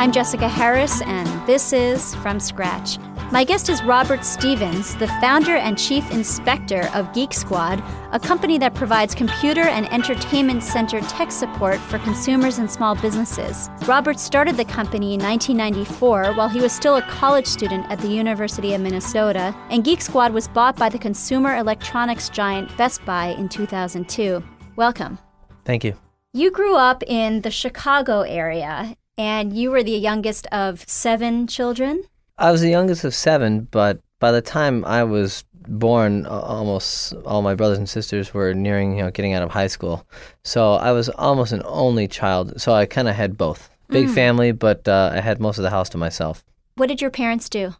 I'm Jessica Harris, and this is From Scratch. My guest is Robert Stephens, the founder and chief inspector of Geek Squad, a company that provides computer and entertainment center tech support for consumers and small businesses. Robert started the company in 1994 while he was still a college student at the University of Minnesota, and Geek Squad was bought by the consumer electronics giant Best Buy in 2002. Welcome. Thank you. You grew up in the Chicago area and you were the youngest of seven children? I was the youngest of seven, but by the time I was born, almost all my brothers and sisters were nearing, you know, getting out of high school. So I was almost an only child. So I kind of had both. Big mm. family, but uh, I had most of the house to myself. What did your parents do?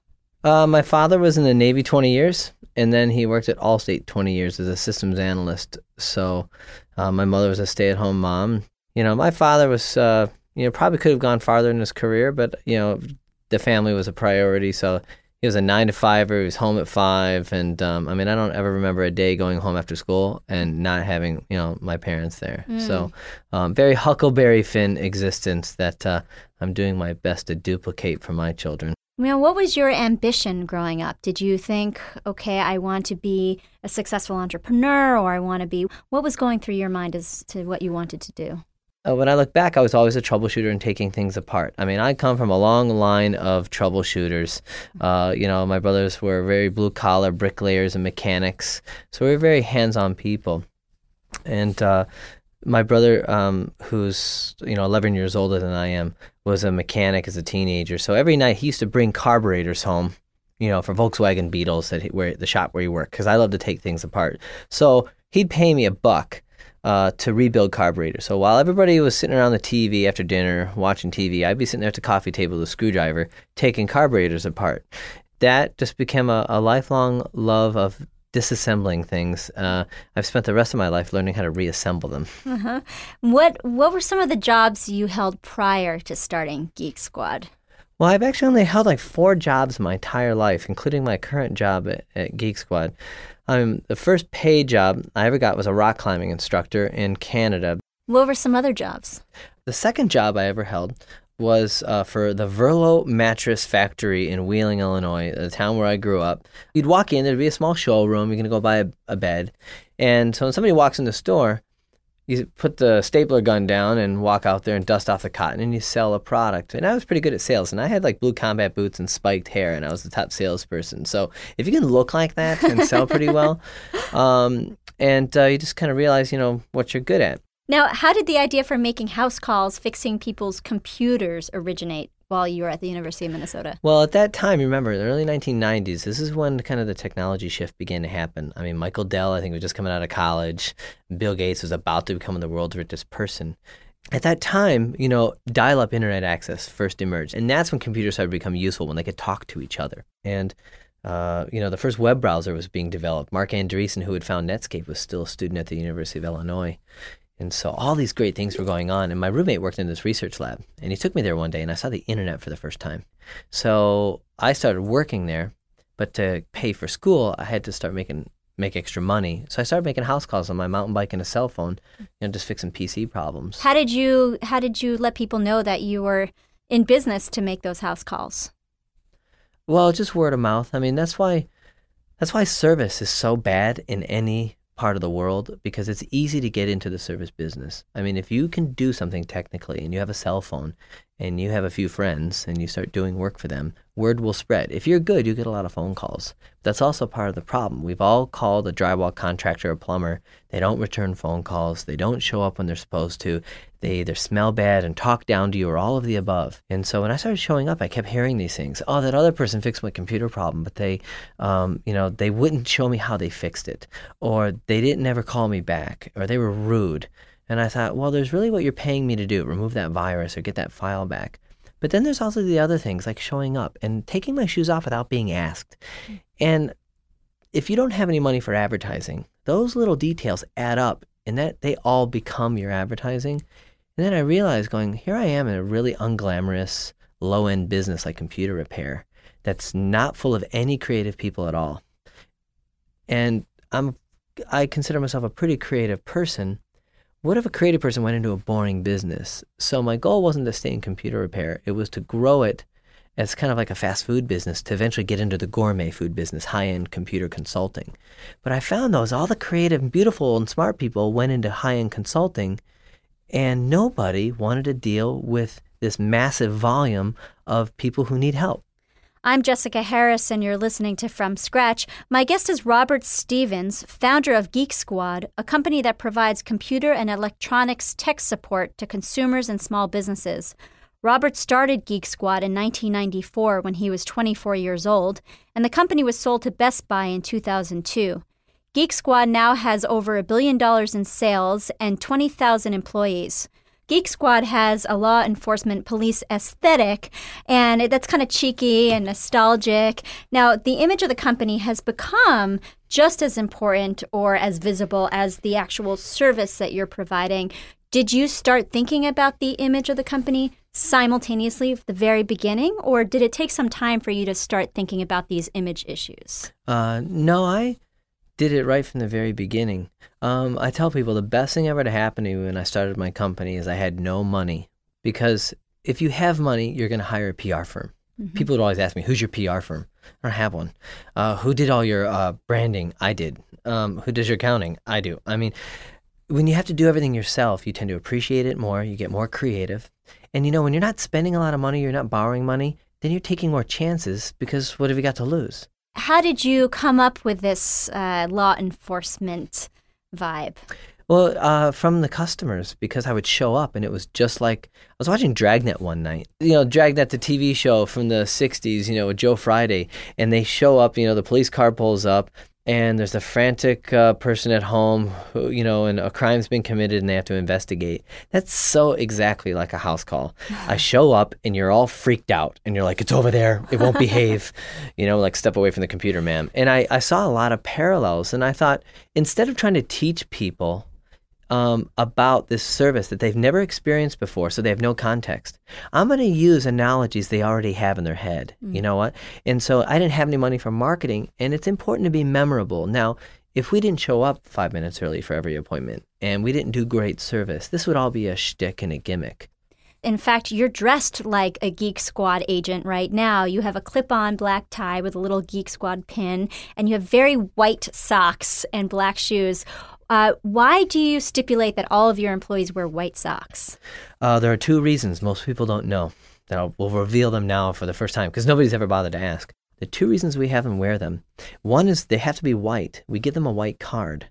Uh, my father was in the Navy 20 years, and then he worked at Allstate 20 years as a systems analyst. So uh, my mother was a stay at home mom. You know, my father was uh, you know, probably could have gone farther in his career, but you know, the family was a priority. So he was a nine to fiver. He was home at five, and um, I mean, I don't ever remember a day going home after school and not having you know my parents there. Mm. So um, very Huckleberry Finn existence that uh, I'm doing my best to duplicate for my children. Well, what was your ambition growing up? Did you think, okay, I want to be a successful entrepreneur, or I want to be? What was going through your mind as to what you wanted to do? Uh, when I look back, I was always a troubleshooter and taking things apart. I mean, I come from a long line of troubleshooters. Uh, you know, my brothers were very blue collar bricklayers and mechanics, so we were very hands on people. And uh, my brother, um, who's you know 11 years older than I am, was a mechanic as a teenager. So every night he used to bring carburetors home. You know, for Volkswagen Beetles that he, where the shop where he worked, because I love to take things apart. So he'd pay me a buck uh, to rebuild carburetors. So while everybody was sitting around the TV after dinner watching TV, I'd be sitting there at the coffee table with a screwdriver taking carburetors apart. That just became a, a lifelong love of disassembling things. Uh, I've spent the rest of my life learning how to reassemble them. Uh-huh. What What were some of the jobs you held prior to starting Geek Squad? Well, I've actually only held like four jobs my entire life, including my current job at, at Geek Squad. Um, the first paid job I ever got was a rock climbing instructor in Canada. What were some other jobs? The second job I ever held was uh, for the Verlo Mattress Factory in Wheeling, Illinois, the town where I grew up. You'd walk in, there'd be a small showroom, you're going to go buy a, a bed. And so when somebody walks in the store, you put the stapler gun down and walk out there and dust off the cotton and you sell a product. And I was pretty good at sales. And I had like blue combat boots and spiked hair and I was the top salesperson. So if you can look like that and sell pretty well, um, and uh, you just kind of realize, you know, what you're good at. Now, how did the idea for making house calls, fixing people's computers originate? While you were at the University of Minnesota? Well, at that time, remember, the early 1990s, this is when kind of the technology shift began to happen. I mean, Michael Dell, I think, was just coming out of college. Bill Gates was about to become the world's richest person. At that time, you know, dial up internet access first emerged. And that's when computers started to become useful, when they could talk to each other. And uh, you know, the first web browser was being developed. Marc Andreessen, who had found Netscape, was still a student at the University of Illinois. And so all these great things were going on. And my roommate worked in this research lab. And he took me there one day and I saw the internet for the first time. So I started working there. But to pay for school, I had to start making make extra money. So I started making house calls on my mountain bike and a cell phone, you know, just fixing PC problems. How did you how did you let people know that you were in business to make those house calls? Well, just word of mouth. I mean, that's why that's why service is so bad in any part of the world because it's easy to get into the service business. I mean, if you can do something technically and you have a cell phone and you have a few friends and you start doing work for them, word will spread. If you're good, you get a lot of phone calls. That's also part of the problem. We've all called a drywall contractor or plumber. They don't return phone calls. They don't show up when they're supposed to. They either smell bad and talk down to you or all of the above. And so when I started showing up, I kept hearing these things. Oh, that other person fixed my computer problem, but they, um, you know, they wouldn't show me how they fixed it, or they didn't ever call me back, or they were rude. And I thought, well, there's really what you're paying me to do remove that virus or get that file back. But then there's also the other things like showing up and taking my shoes off without being asked. Mm. And if you don't have any money for advertising, those little details add up and that they all become your advertising. And then I realized going, here I am in a really unglamorous, low end business like computer repair that's not full of any creative people at all. And I'm I consider myself a pretty creative person. What if a creative person went into a boring business? So my goal wasn't to stay in computer repair, it was to grow it as kind of like a fast food business to eventually get into the gourmet food business, high end computer consulting. But I found those all the creative and beautiful and smart people went into high end consulting, and nobody wanted to deal with this massive volume of people who need help. I'm Jessica Harris, and you're listening to From Scratch. My guest is Robert Stephens, founder of Geek Squad, a company that provides computer and electronics tech support to consumers and small businesses. Robert started Geek Squad in 1994 when he was 24 years old, and the company was sold to Best Buy in 2002. Geek Squad now has over a billion dollars in sales and 20,000 employees. Geek Squad has a law enforcement police aesthetic, and that's kind of cheeky and nostalgic. Now, the image of the company has become just as important or as visible as the actual service that you're providing. Did you start thinking about the image of the company simultaneously at the very beginning, or did it take some time for you to start thinking about these image issues? Uh, no, I did it right from the very beginning. Um, I tell people the best thing ever to happen to me when I started my company is I had no money. Because if you have money, you're going to hire a PR firm. Mm-hmm. People would always ask me, Who's your PR firm? I don't have one. Uh, who did all your uh, branding? I did. Um, who does your accounting? I do. I mean, when you have to do everything yourself, you tend to appreciate it more. You get more creative. And you know, when you're not spending a lot of money, you're not borrowing money, then you're taking more chances because what have you got to lose? How did you come up with this uh, law enforcement vibe? Well, uh, from the customers, because I would show up and it was just like I was watching Dragnet one night. You know, Dragnet, the TV show from the 60s, you know, with Joe Friday. And they show up, you know, the police car pulls up and there's a frantic uh, person at home who, you know and a crime's been committed and they have to investigate. That's so exactly like a house call. I show up and you're all freaked out and you're like it's over there. It won't behave you know like step away from the computer ma'am. And I, I saw a lot of parallels and i thought instead of trying to teach people um, about this service that they've never experienced before, so they have no context. I'm going to use analogies they already have in their head. Mm. You know what? And so I didn't have any money for marketing, and it's important to be memorable. Now, if we didn't show up five minutes early for every appointment and we didn't do great service, this would all be a shtick and a gimmick. In fact, you're dressed like a Geek Squad agent right now. You have a clip on black tie with a little Geek Squad pin, and you have very white socks and black shoes. Uh, why do you stipulate that all of your employees wear white socks? Uh, there are two reasons most people don't know that I'll, we'll reveal them now for the first time because nobody's ever bothered to ask. The two reasons we have them wear them one is they have to be white. We give them a white card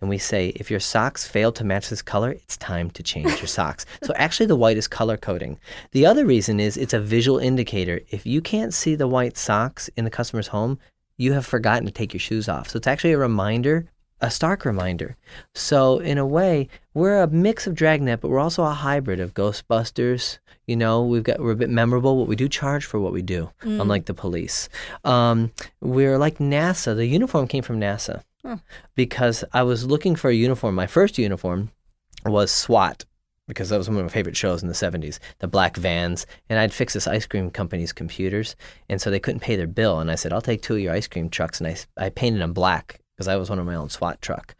and we say, if your socks fail to match this color, it's time to change your socks. So actually, the white is color coding. The other reason is it's a visual indicator. If you can't see the white socks in the customer's home, you have forgotten to take your shoes off. So it's actually a reminder a stark reminder. So in a way, we're a mix of Dragnet, but we're also a hybrid of Ghostbusters. You know, we've got we're a bit memorable, but we do charge for what we do, mm. unlike the police. Um, we're like NASA. The uniform came from NASA because I was looking for a uniform. My first uniform was SWAT because that was one of my favorite shows in the 70s, the black vans. And I'd fix this ice cream company's computers. And so they couldn't pay their bill. And I said, I'll take two of your ice cream trucks. And I, I painted them black because I was one of my own SWAT truck.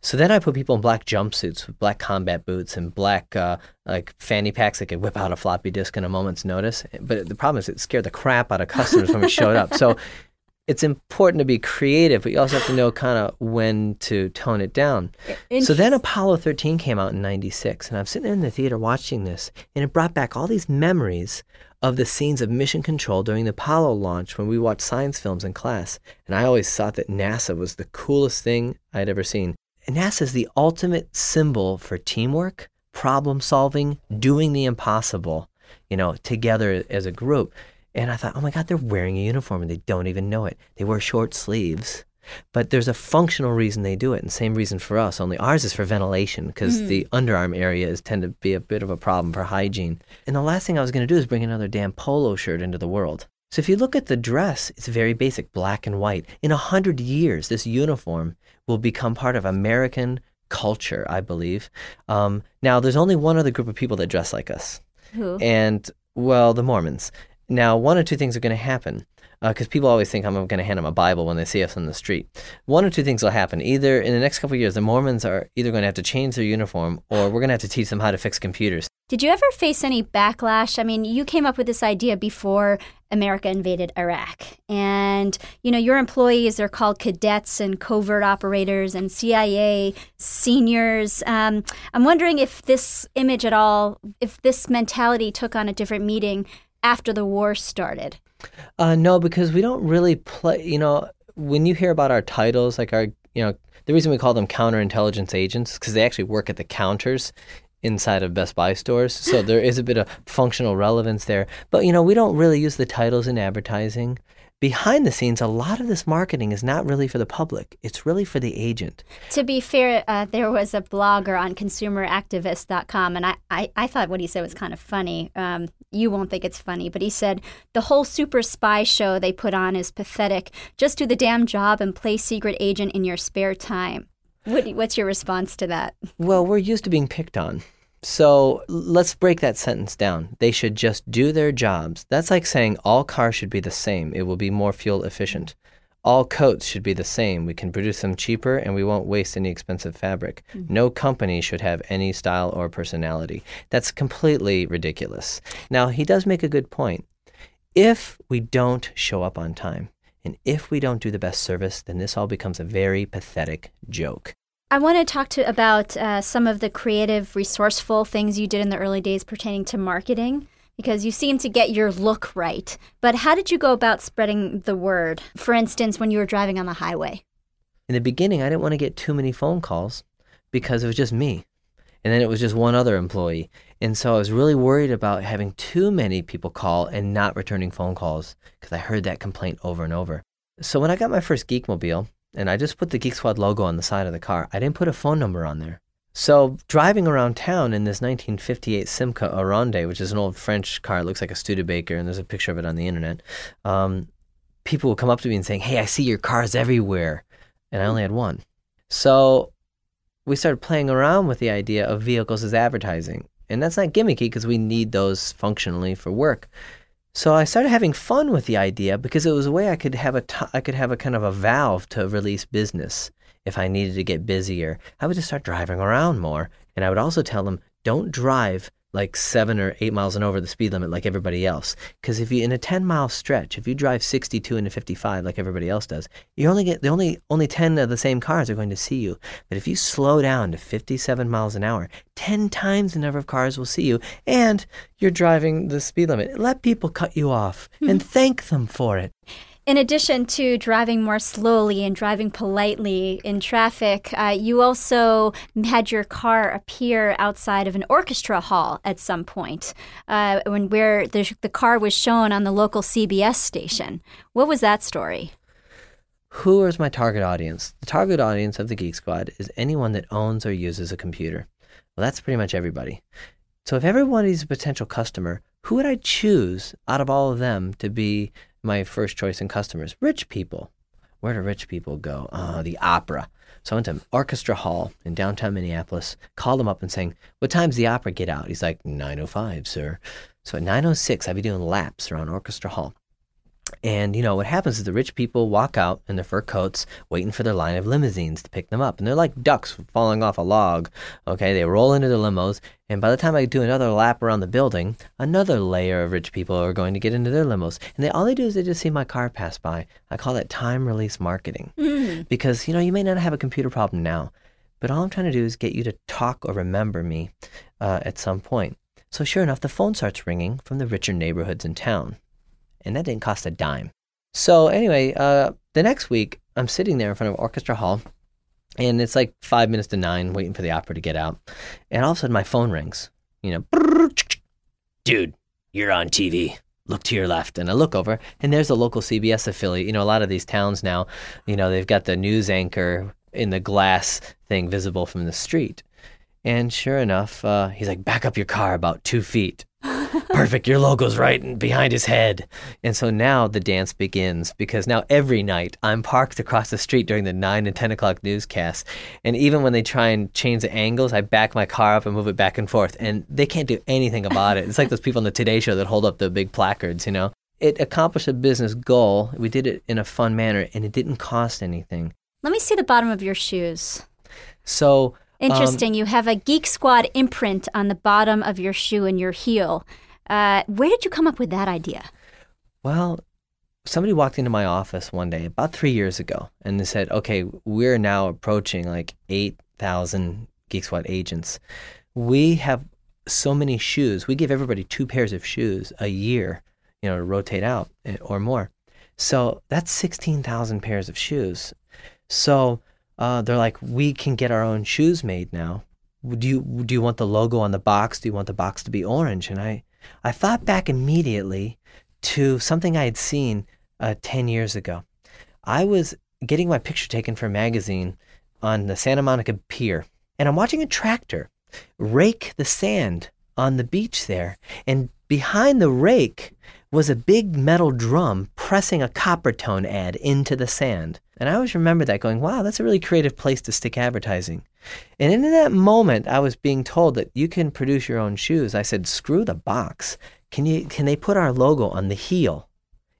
So then I put people in black jumpsuits with black combat boots and black uh, like fanny packs that could whip out a floppy disk in a moment's notice. But the problem is it scared the crap out of customers when we showed up. So it's important to be creative, but you also have to know kind of when to tone it down. So then Apollo 13 came out in 96, and I'm sitting in the theater watching this, and it brought back all these memories of the scenes of mission control during the Apollo launch when we watched science films in class. And I always thought that NASA was the coolest thing I'd ever seen. And NASA is the ultimate symbol for teamwork, problem solving, doing the impossible, you know, together as a group. And I thought, oh my God, they're wearing a uniform and they don't even know it. They wear short sleeves. But there's a functional reason they do it, and same reason for us. Only ours is for ventilation because mm-hmm. the underarm areas tend to be a bit of a problem for hygiene. And the last thing I was going to do is bring another damn polo shirt into the world. So if you look at the dress, it's very basic, black and white. In a hundred years, this uniform will become part of American culture, I believe. Um, now, there's only one other group of people that dress like us. Who? And well, the Mormons. Now, one or two things are going to happen because uh, people always think I'm going to hand them a Bible when they see us on the street. One or two things will happen. Either in the next couple years, the Mormons are either going to have to change their uniform or we're going to have to teach them how to fix computers. Did you ever face any backlash? I mean, you came up with this idea before America invaded Iraq. And, you know, your employees are called cadets and covert operators and CIA seniors. Um, I'm wondering if this image at all, if this mentality took on a different meaning after the war started. Uh, no, because we don't really play. You know, when you hear about our titles, like our, you know, the reason we call them counterintelligence agents because they actually work at the counters inside of Best Buy stores. So there is a bit of functional relevance there. But you know, we don't really use the titles in advertising behind the scenes, a lot of this marketing is not really for the public. It's really for the agent. To be fair, uh, there was a blogger on consumeractivist.com, and I, I, I, thought what he said was kind of funny. Um, you won't think it's funny, but he said, the whole super spy show they put on is pathetic. Just do the damn job and play secret agent in your spare time. What, what's your response to that? Well, we're used to being picked on. So let's break that sentence down. They should just do their jobs. That's like saying all cars should be the same. It will be more fuel efficient. All coats should be the same. We can produce them cheaper and we won't waste any expensive fabric. Mm-hmm. No company should have any style or personality. That's completely ridiculous. Now, he does make a good point. If we don't show up on time, and if we don't do the best service, then this all becomes a very pathetic joke. I want to talk to about uh, some of the creative, resourceful things you did in the early days pertaining to marketing because you seem to get your look right. But how did you go about spreading the word? For instance, when you were driving on the highway. In the beginning, I didn't want to get too many phone calls because it was just me. And then it was just one other employee. And so I was really worried about having too many people call and not returning phone calls because I heard that complaint over and over. So when I got my first Geekmobile, and I just put the Geek Squad logo on the side of the car. I didn't put a phone number on there. So driving around town in this 1958 Simca Aronde, which is an old French car, it looks like a Studebaker, and there's a picture of it on the internet. Um, people will come up to me and saying, "Hey, I see your cars everywhere," and I only had one. So we started playing around with the idea of vehicles as advertising, and that's not gimmicky because we need those functionally for work. So I started having fun with the idea because it was a way I could have a t- I could have a kind of a valve to release business if I needed to get busier. I would just start driving around more, and I would also tell them don't drive like seven or eight miles and over the speed limit like everybody else. Because if you in a ten mile stretch, if you drive sixty two into fifty five like everybody else does, you only get the only only ten of the same cars are going to see you. But if you slow down to fifty seven miles an hour, ten times the number of cars will see you, and you're driving the speed limit. Let people cut you off and thank them for it. In addition to driving more slowly and driving politely in traffic, uh, you also had your car appear outside of an orchestra hall at some point, uh, when where the, the car was shown on the local CBS station. What was that story? Who is my target audience? The target audience of the Geek Squad is anyone that owns or uses a computer. Well, that's pretty much everybody. So if everybody's a potential customer, who would I choose out of all of them to be my first choice in customers. Rich people. Where do rich people go? Uh, the opera. So I went to Orchestra Hall in downtown Minneapolis, called him up and saying, What time's the opera get out? He's like, 9.05, sir. So at 9.06, I'd be doing laps around Orchestra Hall. And you know what happens is the rich people walk out in their fur coats, waiting for their line of limousines to pick them up, and they're like ducks falling off a log. Okay, they roll into the limos, and by the time I do another lap around the building, another layer of rich people are going to get into their limos, and they all they do is they just see my car pass by. I call that time release marketing mm. because you know you may not have a computer problem now, but all I'm trying to do is get you to talk or remember me uh, at some point. So sure enough, the phone starts ringing from the richer neighborhoods in town and that didn't cost a dime. So anyway, uh, the next week I'm sitting there in front of Orchestra Hall, and it's like five minutes to nine, waiting for the opera to get out, and all of a sudden my phone rings. You know, dude, you're on TV. Look to your left, and I look over, and there's a local CBS affiliate. You know, a lot of these towns now, you know, they've got the news anchor in the glass thing visible from the street. And sure enough, uh, he's like, back up your car about two feet. Perfect, your logo's right behind his head. And so now the dance begins because now every night I'm parked across the street during the 9 and 10 o'clock newscasts. And even when they try and change the angles, I back my car up and move it back and forth. And they can't do anything about it. It's like those people on the Today Show that hold up the big placards, you know? it accomplished a business goal. We did it in a fun manner, and it didn't cost anything. Let me see the bottom of your shoes. So um, Interesting. you have a Geek Squad imprint on the bottom of your shoe and your heel. Uh, where did you come up with that idea? Well, somebody walked into my office one day about three years ago, and they said, "Okay, we're now approaching like eight thousand Geek Squad agents. We have so many shoes. We give everybody two pairs of shoes a year, you know, to rotate out eh, or more. So that's sixteen thousand pairs of shoes. So uh, they're like, we can get our own shoes made now. Do you do you want the logo on the box? Do you want the box to be orange? And I I thought back immediately to something I had seen uh, ten years ago. I was getting my picture taken for a magazine on the Santa Monica Pier, and I'm watching a tractor rake the sand on the beach there, and behind the rake was a big metal drum pressing a Coppertone ad into the sand. And I always remember that going, wow, that's a really creative place to stick advertising. And in that moment, I was being told that you can produce your own shoes. I said, screw the box. Can you can they put our logo on the heel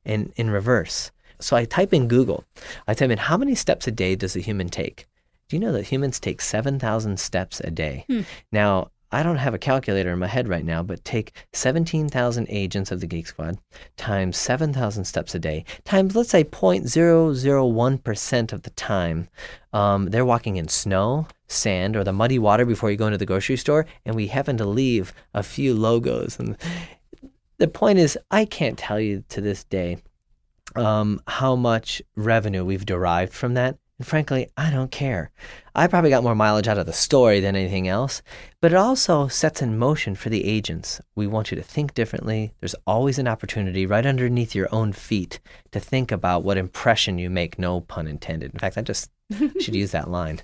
in, in reverse? So I type in Google. I type in how many steps a day does a human take? Do you know that humans take 7,000 steps a day? Hmm. Now, I don't have a calculator in my head right now, but take 17,000 agents of the Geek Squad times 7,000 steps a day times, let's say, 0.001% of the time. Um, they're walking in snow, sand, or the muddy water before you go into the grocery store, and we happen to leave a few logos. And the point is, I can't tell you to this day um, how much revenue we've derived from that. And frankly, I don't care. I probably got more mileage out of the story than anything else, but it also sets in motion for the agents. We want you to think differently. There's always an opportunity right underneath your own feet to think about what impression you make, no pun intended. In fact, I just should use that line.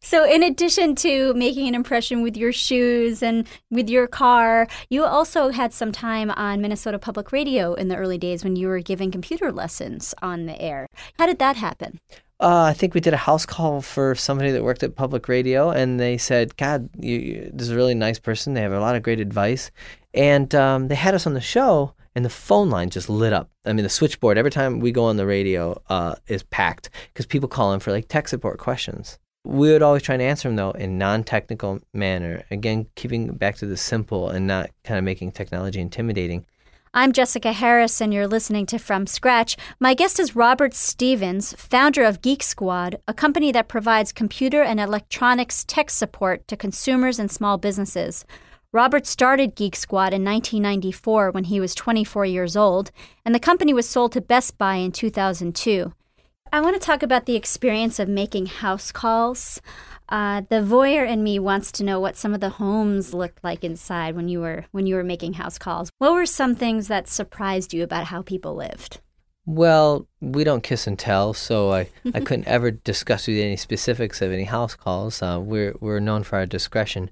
So, in addition to making an impression with your shoes and with your car, you also had some time on Minnesota Public Radio in the early days when you were giving computer lessons on the air. How did that happen? Uh, I think we did a house call for somebody that worked at public radio, and they said, "God, you, you, this is a really nice person. They have a lot of great advice," and um, they had us on the show, and the phone line just lit up. I mean, the switchboard every time we go on the radio uh, is packed because people call in for like tech support questions. We would always try and answer them though in non-technical manner. Again, keeping back to the simple and not kind of making technology intimidating. I'm Jessica Harris, and you're listening to From Scratch. My guest is Robert Stephens, founder of Geek Squad, a company that provides computer and electronics tech support to consumers and small businesses. Robert started Geek Squad in 1994 when he was 24 years old, and the company was sold to Best Buy in 2002. I want to talk about the experience of making house calls. Uh, the voyeur in me wants to know what some of the homes looked like inside when you were when you were making house calls. What were some things that surprised you about how people lived? Well, we don't kiss and tell, so I, I couldn't ever discuss with you any specifics of any house calls. Uh, we're we're known for our discretion.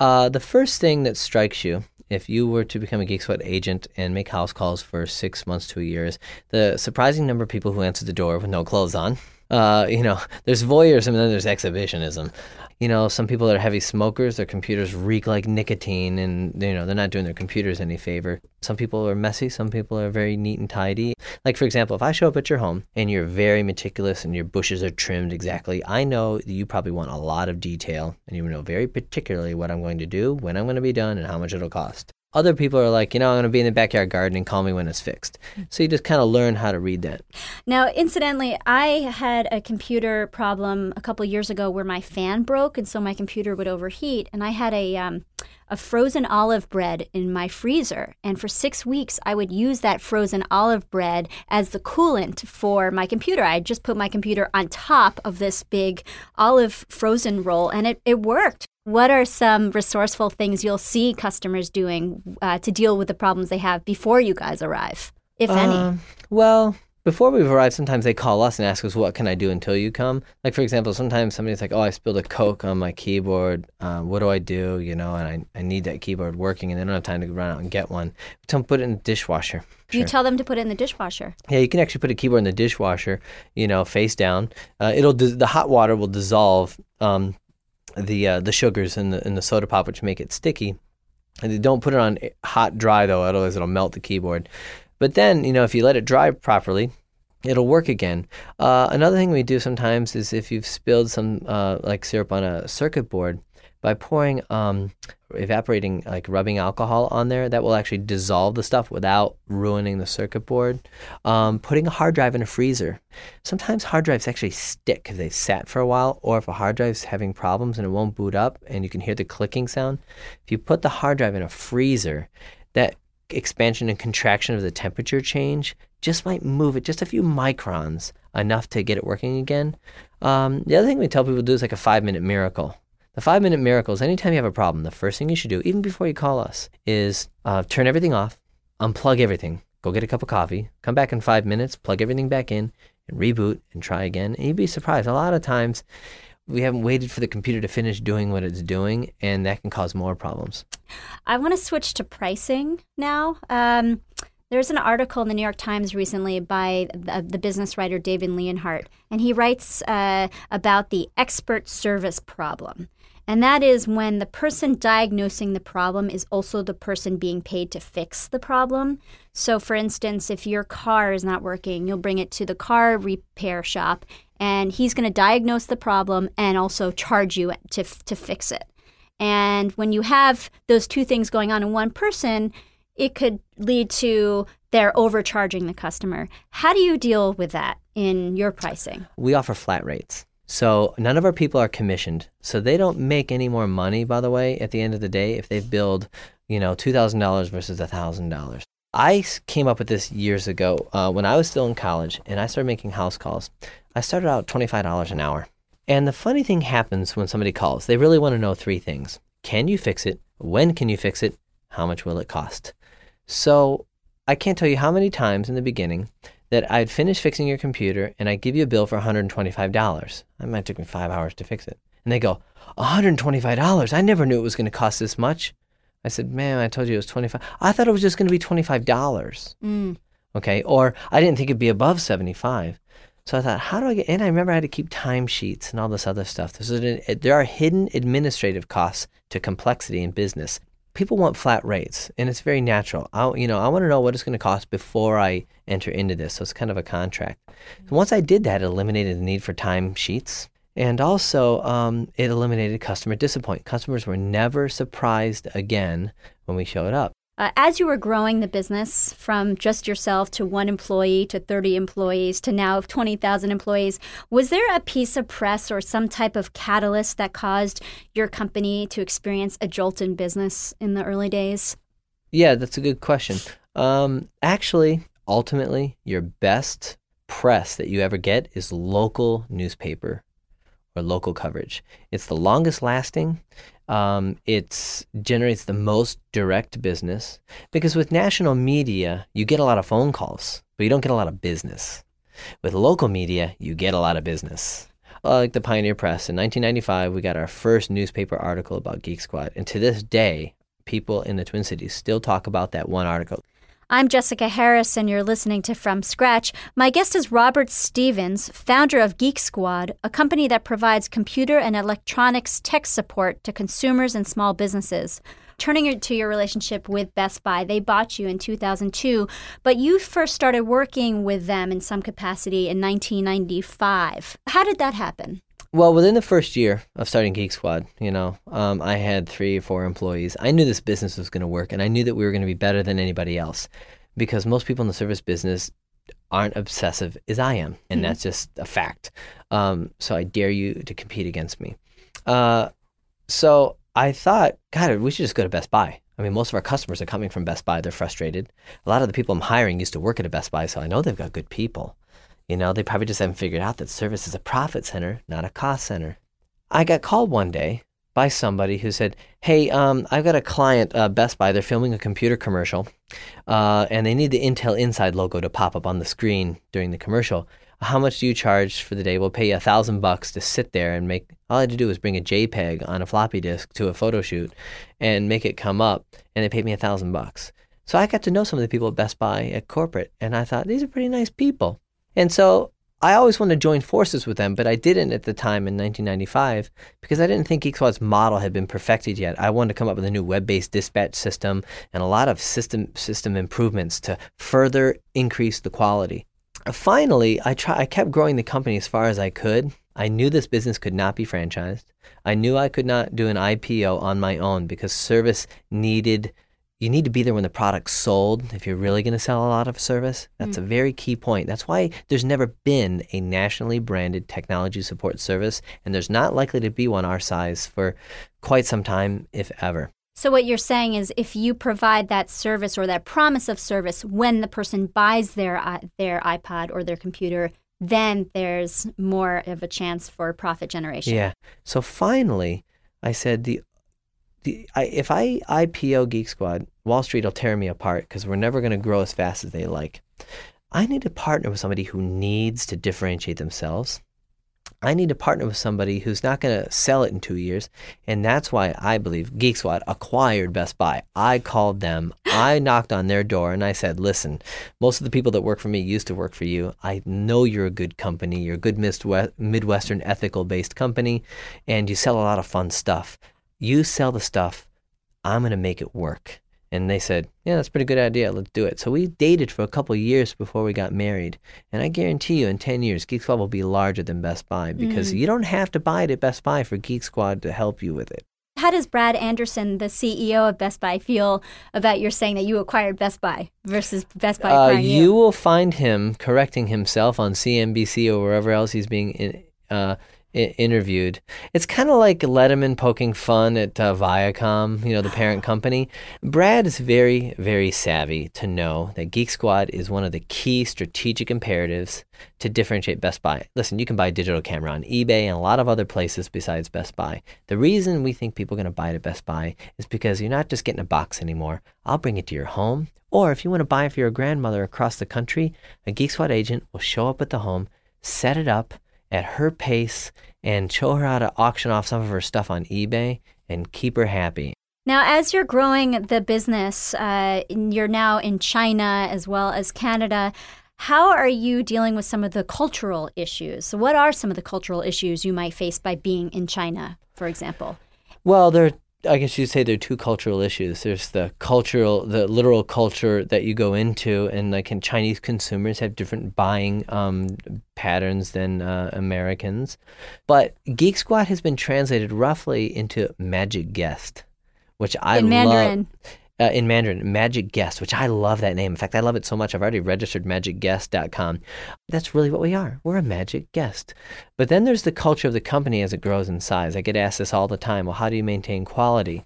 Uh, the first thing that strikes you if you were to become a Geek Squad agent and make house calls for six months to a year is the surprising number of people who answer the door with no clothes on. Uh, you know, there's voyeurism and then there's exhibitionism. You know, some people are heavy smokers, their computers reek like nicotine and, you know, they're not doing their computers any favor. Some people are messy, some people are very neat and tidy. Like, for example, if I show up at your home and you're very meticulous and your bushes are trimmed exactly, I know that you probably want a lot of detail and you know very particularly what I'm going to do, when I'm going to be done, and how much it'll cost. Other people are like, you know, I'm going to be in the backyard gardening. Call me when it's fixed. So you just kind of learn how to read that. Now, incidentally, I had a computer problem a couple years ago where my fan broke, and so my computer would overheat. And I had a um, a frozen olive bread in my freezer, and for six weeks I would use that frozen olive bread as the coolant for my computer. I just put my computer on top of this big olive frozen roll, and it, it worked. What are some resourceful things you'll see customers doing uh, to deal with the problems they have before you guys arrive, if any? Um, well, before we've arrived, sometimes they call us and ask us, "What can I do until you come?" Like for example, sometimes somebody's like, "Oh, I spilled a Coke on my keyboard. Uh, what do I do?" You know, and I, I need that keyboard working, and they don't have time to run out and get one. Tell them put it in the dishwasher. Sure. You tell them to put it in the dishwasher. Yeah, you can actually put a keyboard in the dishwasher. You know, face down. Uh, it'll the hot water will dissolve um, the uh, the sugars in the in the soda pop, which make it sticky. And don't put it on hot dry though, otherwise it'll melt the keyboard. But then, you know, if you let it dry properly, it'll work again. Uh, another thing we do sometimes is if you've spilled some uh, like syrup on a circuit board, by pouring um, evaporating like rubbing alcohol on there that will actually dissolve the stuff without ruining the circuit board. Um, putting a hard drive in a freezer. Sometimes hard drives actually stick because they've sat for a while or if a hard drive's having problems and it won't boot up and you can hear the clicking sound if you put the hard drive in a freezer that expansion and contraction of the temperature change just might move it just a few microns enough to get it working again. Um, the other thing we tell people to do is like a five minute miracle the five minute miracle is anytime you have a problem, the first thing you should do, even before you call us, is uh, turn everything off, unplug everything, go get a cup of coffee, come back in five minutes, plug everything back in, and reboot and try again. And you'd be surprised. A lot of times, we haven't waited for the computer to finish doing what it's doing, and that can cause more problems. I want to switch to pricing now. Um, there's an article in the New York Times recently by the, the business writer David Leonhardt, and he writes uh, about the expert service problem. And that is when the person diagnosing the problem is also the person being paid to fix the problem. So, for instance, if your car is not working, you'll bring it to the car repair shop, and he's going to diagnose the problem and also charge you to, to fix it. And when you have those two things going on in one person, it could lead to they're overcharging the customer. How do you deal with that in your pricing? We offer flat rates. So none of our people are commissioned. So they don't make any more money, by the way, at the end of the day if they build, you know, $2,000 versus $1,000. I came up with this years ago uh, when I was still in college and I started making house calls. I started out $25 an hour. And the funny thing happens when somebody calls. They really want to know three things. Can you fix it? When can you fix it? How much will it cost? So I can't tell you how many times in the beginning that I'd finish fixing your computer and I'd give you a bill for $125. That might take me five hours to fix it. And they go, $125? I never knew it was going to cost this much. I said, man, I told you it was 25 I thought it was just going to be $25. Mm. Okay. Or I didn't think it'd be above 75 So I thought, how do I get, and I remember I had to keep timesheets and all this other stuff. there are hidden administrative costs to complexity in business people want flat rates, and it's very natural. I, you know, I want to know what it's going to cost before I enter into this. So it's kind of a contract. Once I did that, it eliminated the need for time sheets. And also, um, it eliminated customer disappointment. Customers were never surprised again when we showed up. Uh, as you were growing the business from just yourself to one employee to 30 employees to now 20,000 employees, was there a piece of press or some type of catalyst that caused your company to experience a jolt in business in the early days? Yeah, that's a good question. Um, actually, ultimately, your best press that you ever get is local newspaper or local coverage. It's the longest lasting. Um, it generates the most direct business because with national media, you get a lot of phone calls, but you don't get a lot of business. With local media, you get a lot of business. Uh, like the Pioneer Press, in 1995, we got our first newspaper article about Geek Squad. And to this day, people in the Twin Cities still talk about that one article. I'm Jessica Harris, and you're listening to From Scratch. My guest is Robert Stephens, founder of Geek Squad, a company that provides computer and electronics tech support to consumers and small businesses. Turning to your relationship with Best Buy, they bought you in 2002, but you first started working with them in some capacity in 1995. How did that happen? Well, within the first year of starting Geek Squad, you know, um, I had three or four employees. I knew this business was going to work, and I knew that we were going to be better than anybody else because most people in the service business aren't obsessive as I am, and mm-hmm. that's just a fact. Um, so I dare you to compete against me. Uh, so I thought, God, we should just go to Best Buy. I mean, most of our customers are coming from Best Buy. They're frustrated. A lot of the people I'm hiring used to work at a Best Buy, so I know they've got good people. You know, they probably just haven't figured out that service is a profit center, not a cost center. I got called one day by somebody who said, Hey, um, I've got a client, uh, Best Buy, they're filming a computer commercial, uh, and they need the Intel Inside logo to pop up on the screen during the commercial. How much do you charge for the day? We'll pay you a thousand bucks to sit there and make. All I had to do was bring a JPEG on a floppy disk to a photo shoot and make it come up, and they paid me a thousand bucks. So I got to know some of the people at Best Buy at corporate, and I thought these are pretty nice people. And so I always wanted to join forces with them, but I didn't at the time in 1995 because I didn't think Geek model had been perfected yet. I wanted to come up with a new web-based dispatch system and a lot of system system improvements to further increase the quality. Finally, I try, I kept growing the company as far as I could. I knew this business could not be franchised. I knew I could not do an IPO on my own because service needed you need to be there when the product's sold if you're really going to sell a lot of service. That's mm. a very key point. That's why there's never been a nationally branded technology support service, and there's not likely to be one our size for quite some time, if ever. So, what you're saying is if you provide that service or that promise of service when the person buys their, uh, their iPod or their computer, then there's more of a chance for profit generation. Yeah. So, finally, I said the the, I, if I IPO Geek Squad, Wall Street will tear me apart because we're never going to grow as fast as they like. I need to partner with somebody who needs to differentiate themselves. I need to partner with somebody who's not going to sell it in two years. And that's why I believe Geek Squad acquired Best Buy. I called them, I knocked on their door, and I said, Listen, most of the people that work for me used to work for you. I know you're a good company. You're a good Midwestern ethical based company, and you sell a lot of fun stuff you sell the stuff, I'm going to make it work. And they said, yeah, that's a pretty good idea. Let's do it. So we dated for a couple years before we got married. And I guarantee you, in 10 years, Geek Squad will be larger than Best Buy because mm. you don't have to buy it at Best Buy for Geek Squad to help you with it. How does Brad Anderson, the CEO of Best Buy, feel about your saying that you acquired Best Buy versus Best Buy uh, you? you? will find him correcting himself on CNBC or wherever else he's being in, uh, interviewed. It's kind of like Letterman poking fun at uh, Viacom, you know, the parent company. Brad is very, very savvy to know that Geek Squad is one of the key strategic imperatives to differentiate Best Buy. Listen, you can buy a digital camera on eBay and a lot of other places besides Best Buy. The reason we think people are going to buy it at Best Buy is because you're not just getting a box anymore. I'll bring it to your home. Or if you want to buy it for your grandmother across the country, a Geek Squad agent will show up at the home, set it up, at her pace and show her how to auction off some of her stuff on eBay and keep her happy. Now, as you're growing the business, uh, you're now in China as well as Canada. How are you dealing with some of the cultural issues? So what are some of the cultural issues you might face by being in China, for example? Well, there I guess you'd say there are two cultural issues. There's the cultural, the literal culture that you go into, and like in Chinese consumers have different buying um, patterns than uh, Americans. But Geek Squad has been translated roughly into Magic Guest, which I in Mandarin. Uh, in Mandarin, Magic Guest, which I love that name. In fact, I love it so much, I've already registered magicguest.com. That's really what we are. We're a magic guest. But then there's the culture of the company as it grows in size. I get asked this all the time. Well, how do you maintain quality?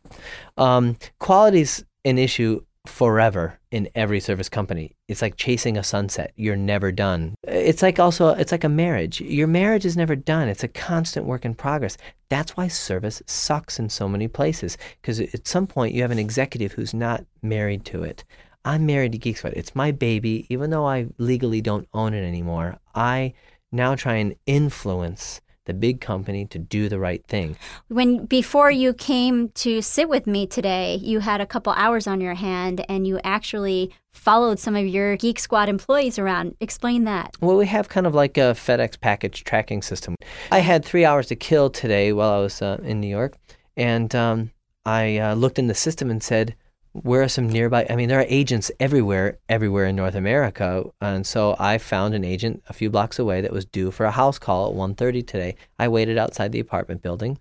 Um, quality is an issue forever in every service company. It's like chasing a sunset. You're never done. It's like also it's like a marriage. Your marriage is never done. It's a constant work in progress. That's why service sucks in so many places because at some point you have an executive who's not married to it. I'm married to Geek. It's my baby even though I legally don't own it anymore. I now try and influence the big company to do the right thing. When before you came to sit with me today, you had a couple hours on your hand and you actually followed some of your Geek Squad employees around. Explain that. Well, we have kind of like a FedEx package tracking system. I had three hours to kill today while I was uh, in New York, and um, I uh, looked in the system and said, where are some nearby i mean there are agents everywhere everywhere in north america. And so i found an agent a few blocks away that was due for a house call at 1.30 today. I waited outside the apartment building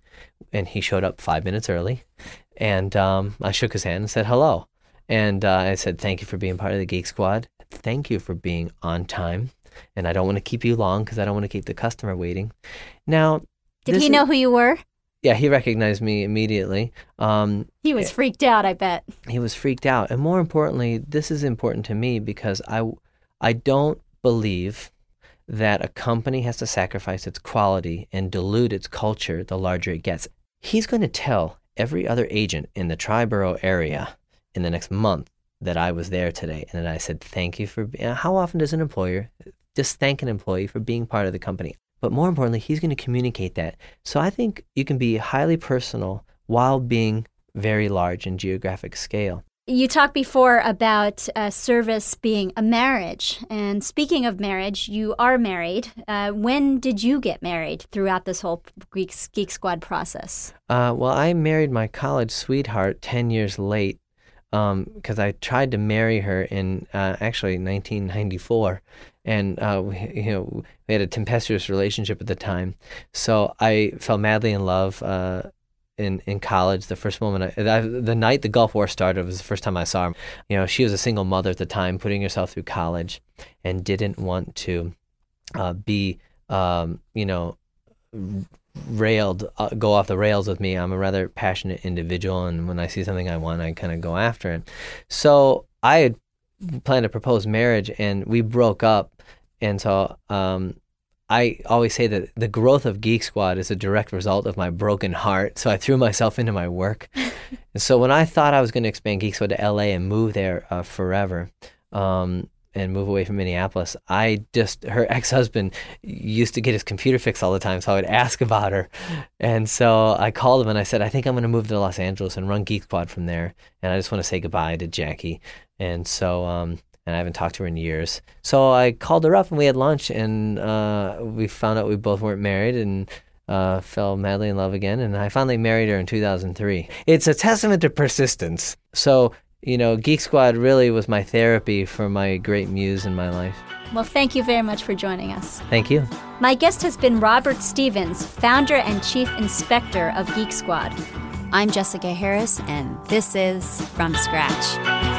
and he showed up five minutes early. And um, i shook his hand and said hello. And uh, i said thank you for being part of the geek squad. Thank you for being on time. And i don't want to keep you long because i don't want to keep the customer waiting. Now did he know who you were yeah, he recognized me immediately. Um, he was freaked out, I bet. He was freaked out. And more importantly, this is important to me because I, I don't believe that a company has to sacrifice its quality and dilute its culture the larger it gets. He's going to tell every other agent in the Triborough area in the next month that I was there today and that I said, thank you for, how often does an employer just thank an employee for being part of the company? But more importantly, he's going to communicate that. So I think you can be highly personal while being very large in geographic scale. You talked before about uh, service being a marriage. And speaking of marriage, you are married. Uh, when did you get married throughout this whole Geek, Geek Squad process? Uh, well, I married my college sweetheart 10 years late because um, I tried to marry her in uh, actually 1994. And uh, we, you know we had a tempestuous relationship at the time, so I fell madly in love uh, in in college. The first moment, I, I, the night the Gulf War started, was the first time I saw her. You know, she was a single mother at the time, putting herself through college, and didn't want to uh, be, um, you know, railed, uh, go off the rails with me. I'm a rather passionate individual, and when I see something I want, I kind of go after it. So I had planned to propose marriage, and we broke up, and so um, I always say that the growth of Geek Squad is a direct result of my broken heart. So I threw myself into my work. and so when I thought I was going to expand Geek Squad to LA and move there uh, forever, um, and move away from Minneapolis, I just her ex husband used to get his computer fixed all the time, so I would ask about her, and so I called him and I said, I think I'm going to move to Los Angeles and run Geek Squad from there, and I just want to say goodbye to Jackie, and so um, and I haven't talked to her in years. So I called her up and we had lunch, and uh, we found out we both weren't married and uh, fell madly in love again. And I finally married her in 2003. It's a testament to persistence. So, you know, Geek Squad really was my therapy for my great muse in my life. Well, thank you very much for joining us. Thank you. My guest has been Robert Stephens, founder and chief inspector of Geek Squad. I'm Jessica Harris, and this is From Scratch.